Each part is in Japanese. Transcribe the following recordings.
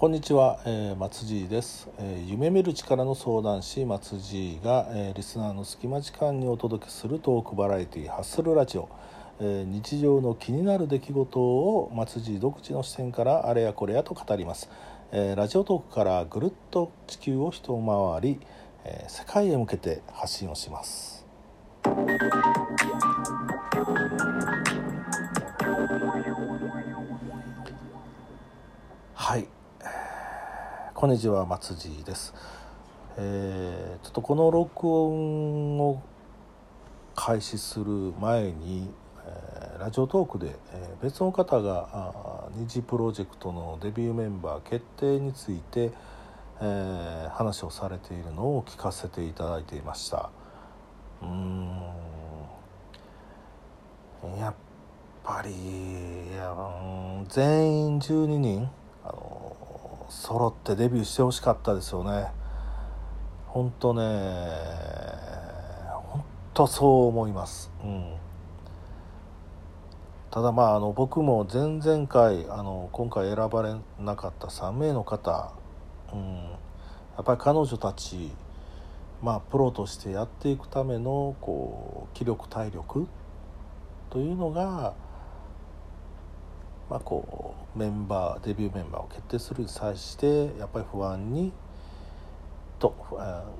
こんにちは、えー、松地です、えー、夢見る力の相談師松地が、えー、リスナーの隙間時間にお届けするトークバラエティハッスルラジオ、え日常の気になる出来事を松地独自の視点からあれやこれやと語ります、えラジオトークからぐるっと地球を一回り、え世界へ向けて発信をします。はい。こんにちは松地です、えー、ちょっとこの録音を開始する前に、えー、ラジオトークで、えー、別の方が二次プロジェクトのデビューメンバー決定について、えー、話をされているのを聞かせていただいていました。うん。やっぱり全員12人揃ってデビューしてほしかったですよね。本当ね本当そう思います、うん、ただまああの僕も前々回あの今回選ばれなかった3名の方、うん、やっぱり彼女たちまあプロとしてやっていくためのこう気力体力というのがまあ、こうメンバーデビューメンバーを決定するに際してやっぱり不安にと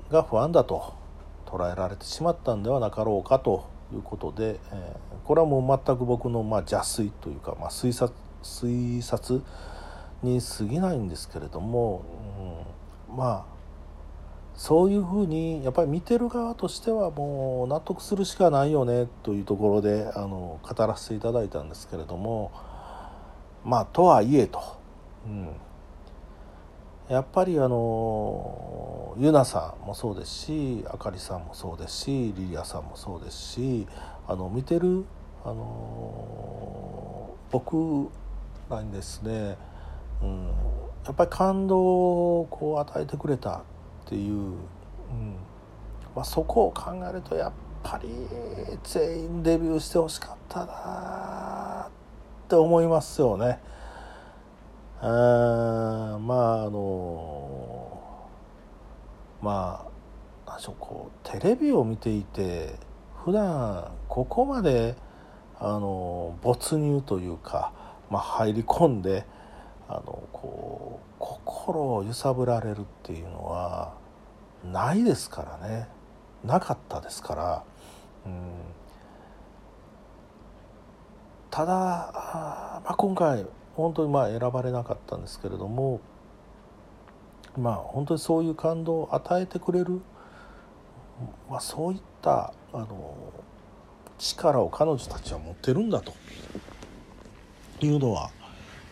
が不安だと捉えられてしまったんではなかろうかということで、え、これはもう全く僕のま邪推というか、まあ、推察推察に過ぎないんですけれども、うん、まあそういうふうにやっぱり見てる側としてはもう納得するしかないよねというところであの語らせていただいたんですけれども。まあとはいえと、うん、やっぱりあのユナさんもそうですしあかりさんもそうですしリリアさんもそうですしあの見てるあの僕らにですね、うん、やっぱり感動をこう与えてくれたっていう、うん。まあ、そこを考えるとやっぱり全員デビューしてほしかったなってって思いますよね。あまああのまあ何でしょうこうテレビを見ていて普段ここまであの没入というか、まあ、入り込んであのこう心を揺さぶられるっていうのはないですからねなかったですから。うんただ、まあ、今回本当にまあ選ばれなかったんですけれどもまあ本当にそういう感動を与えてくれる、まあ、そういったあの力を彼女たちは持ってるんだというのは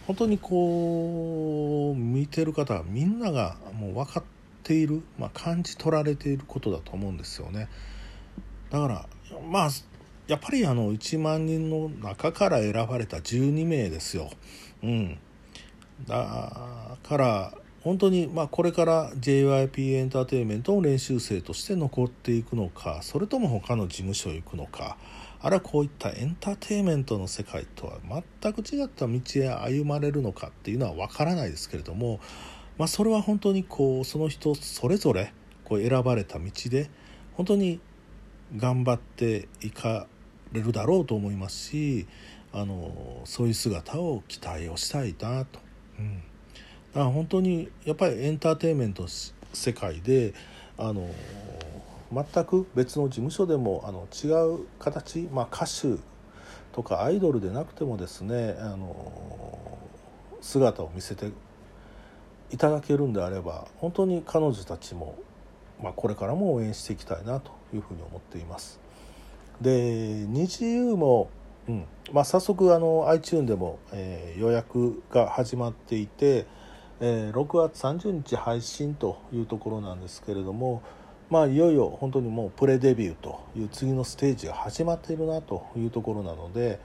本当にこう見てる方はみんながもう分かっている、まあ、感じ取られていることだと思うんですよね。だからまあやっぱりあの1万人の中から選ばれた12名ですよ。うん、だから本当にまあこれから JYP エンターテインメントの練習生として残っていくのかそれとも他の事務所へ行くのかあるいはこういったエンターテインメントの世界とは全く違った道へ歩まれるのかっていうのは分からないですけれども、まあ、それは本当にこうその人それぞれこう選ばれた道で本当に頑張っていかれるだろうと思いますしあのそういう姿を期待をしたいなと、うん、だから本当にやっぱりエンターテインメント世界であの全く別の事務所でもあの違う形、まあ、歌手とかアイドルでなくてもですねあの姿を見せていただけるんであれば本当に彼女たちも、まあ、これからも応援していきたいなというふうに思っています。で日遊も、うんまあ、早速あの iTune でも、えー、予約が始まっていて、えー、6月30日配信というところなんですけれども、まあ、いよいよ本当にもうプレデビューという次のステージが始まっているなというところなので、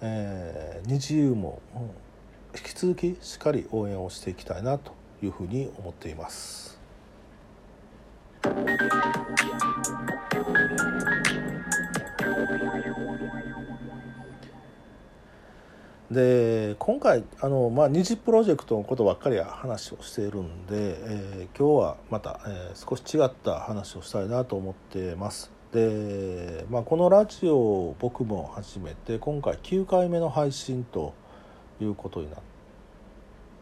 えー、日遊も、引き続きしっかり応援をしていきたいなというふうに思っています。で今回あの、まあ、二次プロジェクトのことばっかり話をしているんで、えー、今日はまた、えー、少し違った話をしたいなと思ってます。で、まあ、このラジオを僕も始めて今回9回目の配信ということになっ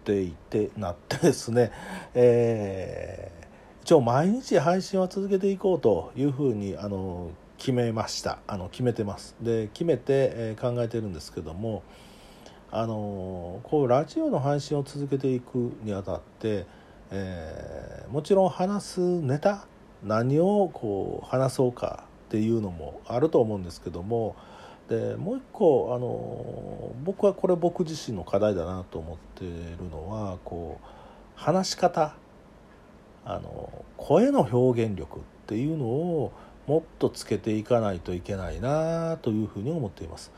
ていてなってですね、えー、一応毎日配信は続けていこうというふうにあの決めましたあの決めてますで決めて、えー、考えてるんですけどもあのこうラジオの配信を続けていくにあたって、えー、もちろん話すネタ何をこう話そうかっていうのもあると思うんですけどもでもう一個あの僕はこれ僕自身の課題だなと思っているのはこう話し方あの声の表現力っていうのをもっとつけていかないといけないなというふうに思っています。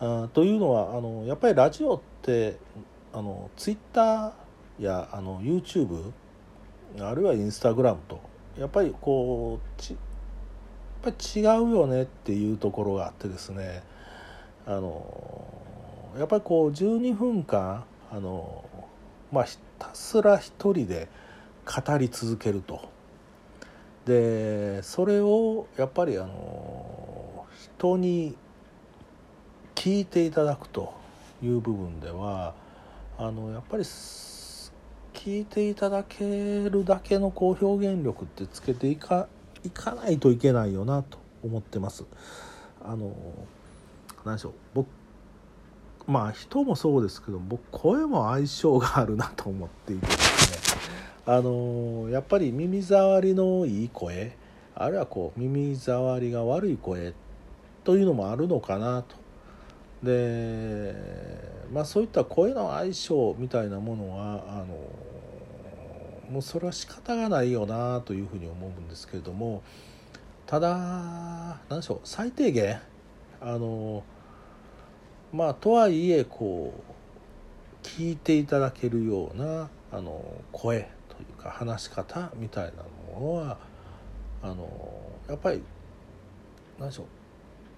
あというのはあのやっぱりラジオってあのツイッターやあの YouTube あるいはインスタグラムとやっぱりこうちやっぱり違うよねっていうところがあってですねあのやっぱりこう12分間あのまあひたすら一人で語り続けると。でそれをやっぱりあの人に聞いていただくという部分ではあのやっぱり聞いていただけるだけのこう表現力ってつけていかいかないといけないよなと思ってます。あの何でしょう僕まあ人もそうですけど僕声も相性があるなと思っていてですねあのやっぱり耳障りのいい声あるいはこう耳障りが悪い声というのもあるのかなとでまあそういった声の相性みたいなものはあのもうそれは仕方がないよなというふうに思うんですけれどもただ何でしょう最低限あのまあとはいえこう聞いていただけるようなあの声というか話し方みたいなものはあのやっぱり何でしょう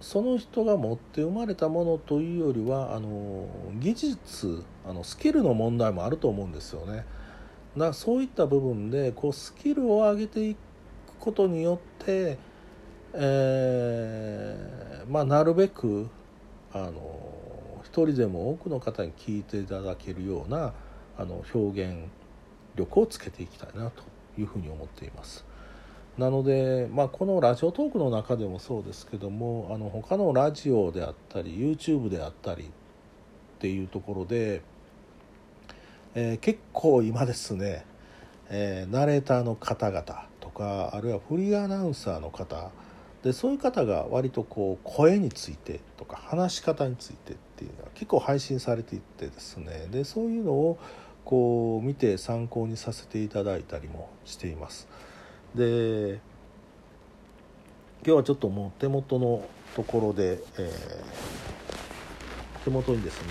その人が持って生まれたものというよりはあの技術あのスキルの問題もあると思うんですよね。だそういった部分でこうスキルを上げていくことによって、えー、まあ、なるべくあの一人でも多くの方に聞いていただけるようなあの表現力をつけていきたいなというふうに思っています。なので、まあ、このラジオトークの中でもそうですけどもあの他のラジオであったり YouTube であったりっていうところで、えー、結構今ですね、えー、ナレーターの方々とかあるいはフリーアナウンサーの方でそういう方が割とこう声についてとか話し方についてっていうのは結構配信されていってですねでそういうのをこう見て参考にさせていただいたりもしています。で今日はちょっともう手元のところで、えー、手元にですね、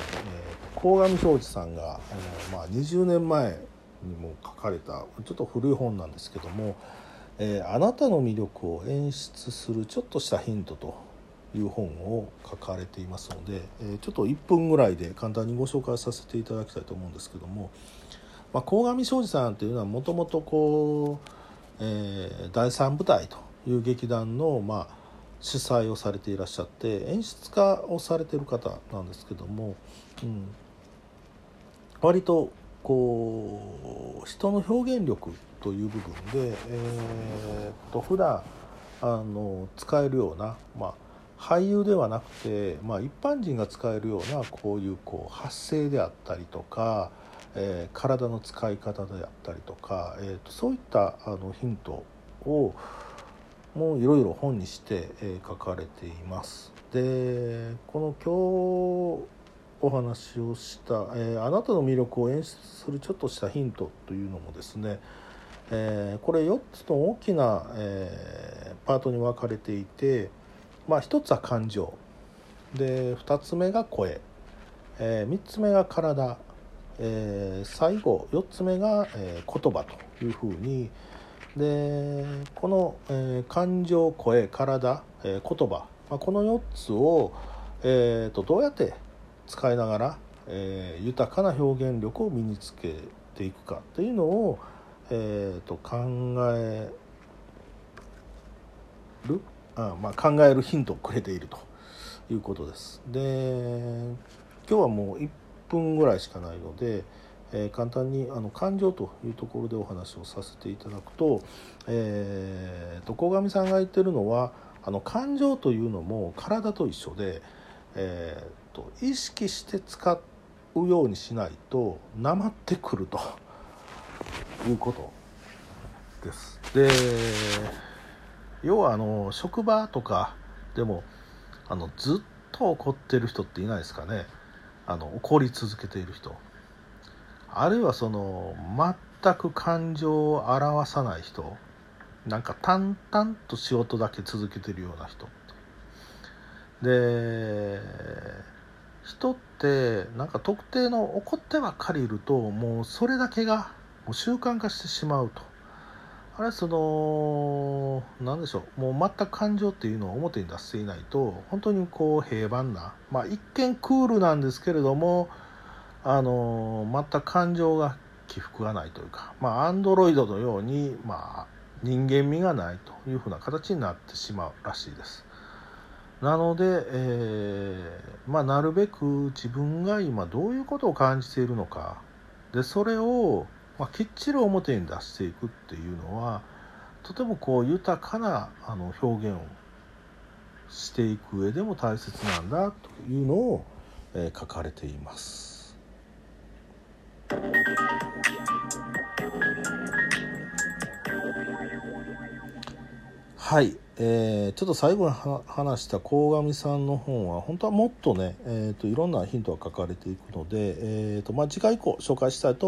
えー、鴻上庄司さんが、えー、まあ、20年前にも書かれたちょっと古い本なんですけども「えー、あなたの魅力を演出するちょっとしたヒント」という本を書かれていますので、えちょっと1分ぐらいで簡単にご紹介させていただきたいと思うんですけども、まあ、鴻上庄司さんというのはもともとこうえー、第三舞台という劇団の、まあ、主催をされていらっしゃって演出家をされてる方なんですけども、うん、割とこう人の表現力という部分で、えー、と普段あの使えるような、まあ、俳優ではなくて、まあ、一般人が使えるようなこういうこう発声であったりとか、えー、体の使い方であったりとか、えーと、そういったあのヒントをもういろいろ本にして、えー、書かれています。でこの今日お話をした、えー、あなたの魅力を演出するちょっとしたヒントというのもですね、えー、これ4つの大きな、えー、パートに分かれていて、まあ、1つは感情。で2つ目が声、え、3つ目が体。えー、最後4つ目が、えー、言葉というふうにでこの、えー、感情声体、えー、言葉、まあ、この4つを、えーと、どうやって使いながら、えー、豊かな表現力を身につけていくかっていうのを、えーと、考えるあ、まあ、考えるヒントをくれているということです。で今日はもう分ぐらいしかないので、えー、簡単にあの感情というところでお話をさせていただくと,、えーと、鴻上さんが言ってるのはあの感情というのも体と一緒で、えーと、意識して使うようにしないとなまってくるということです。で要はあの職場とかでもあのずっと怒ってる人っていないですかねあの怒り続けている人。あるいはその全く感情を表さない人。なんか淡々と仕事だけ続けてるような人。で人ってなんか特定の怒ってばっかりいるともうそれだけがもう習慣化してしまうと。あれその何でしょうもう全く感情っていうのを表に出していないと本当にこう平凡なまあ一見クールなんですけれどもあの全く感情が起伏がないというかまあアンドロイドのようにまあ人間味がないというふうな形になってしまうらしいです。なので、えー、まあ、なるべく自分が今どういうことを感じているのかでそれを、まあ、きっちり表に出していくっていうのはとてもこう豊かなあの表現をしていく上でも大切なんだというのを、えー、書かれています。はい、えー、ちょっと最後に話した鴻上さんの本は本当はもっとね、えーと、いろんなヒントが書かれていくので、えーとまあ、次回以降紹介したいと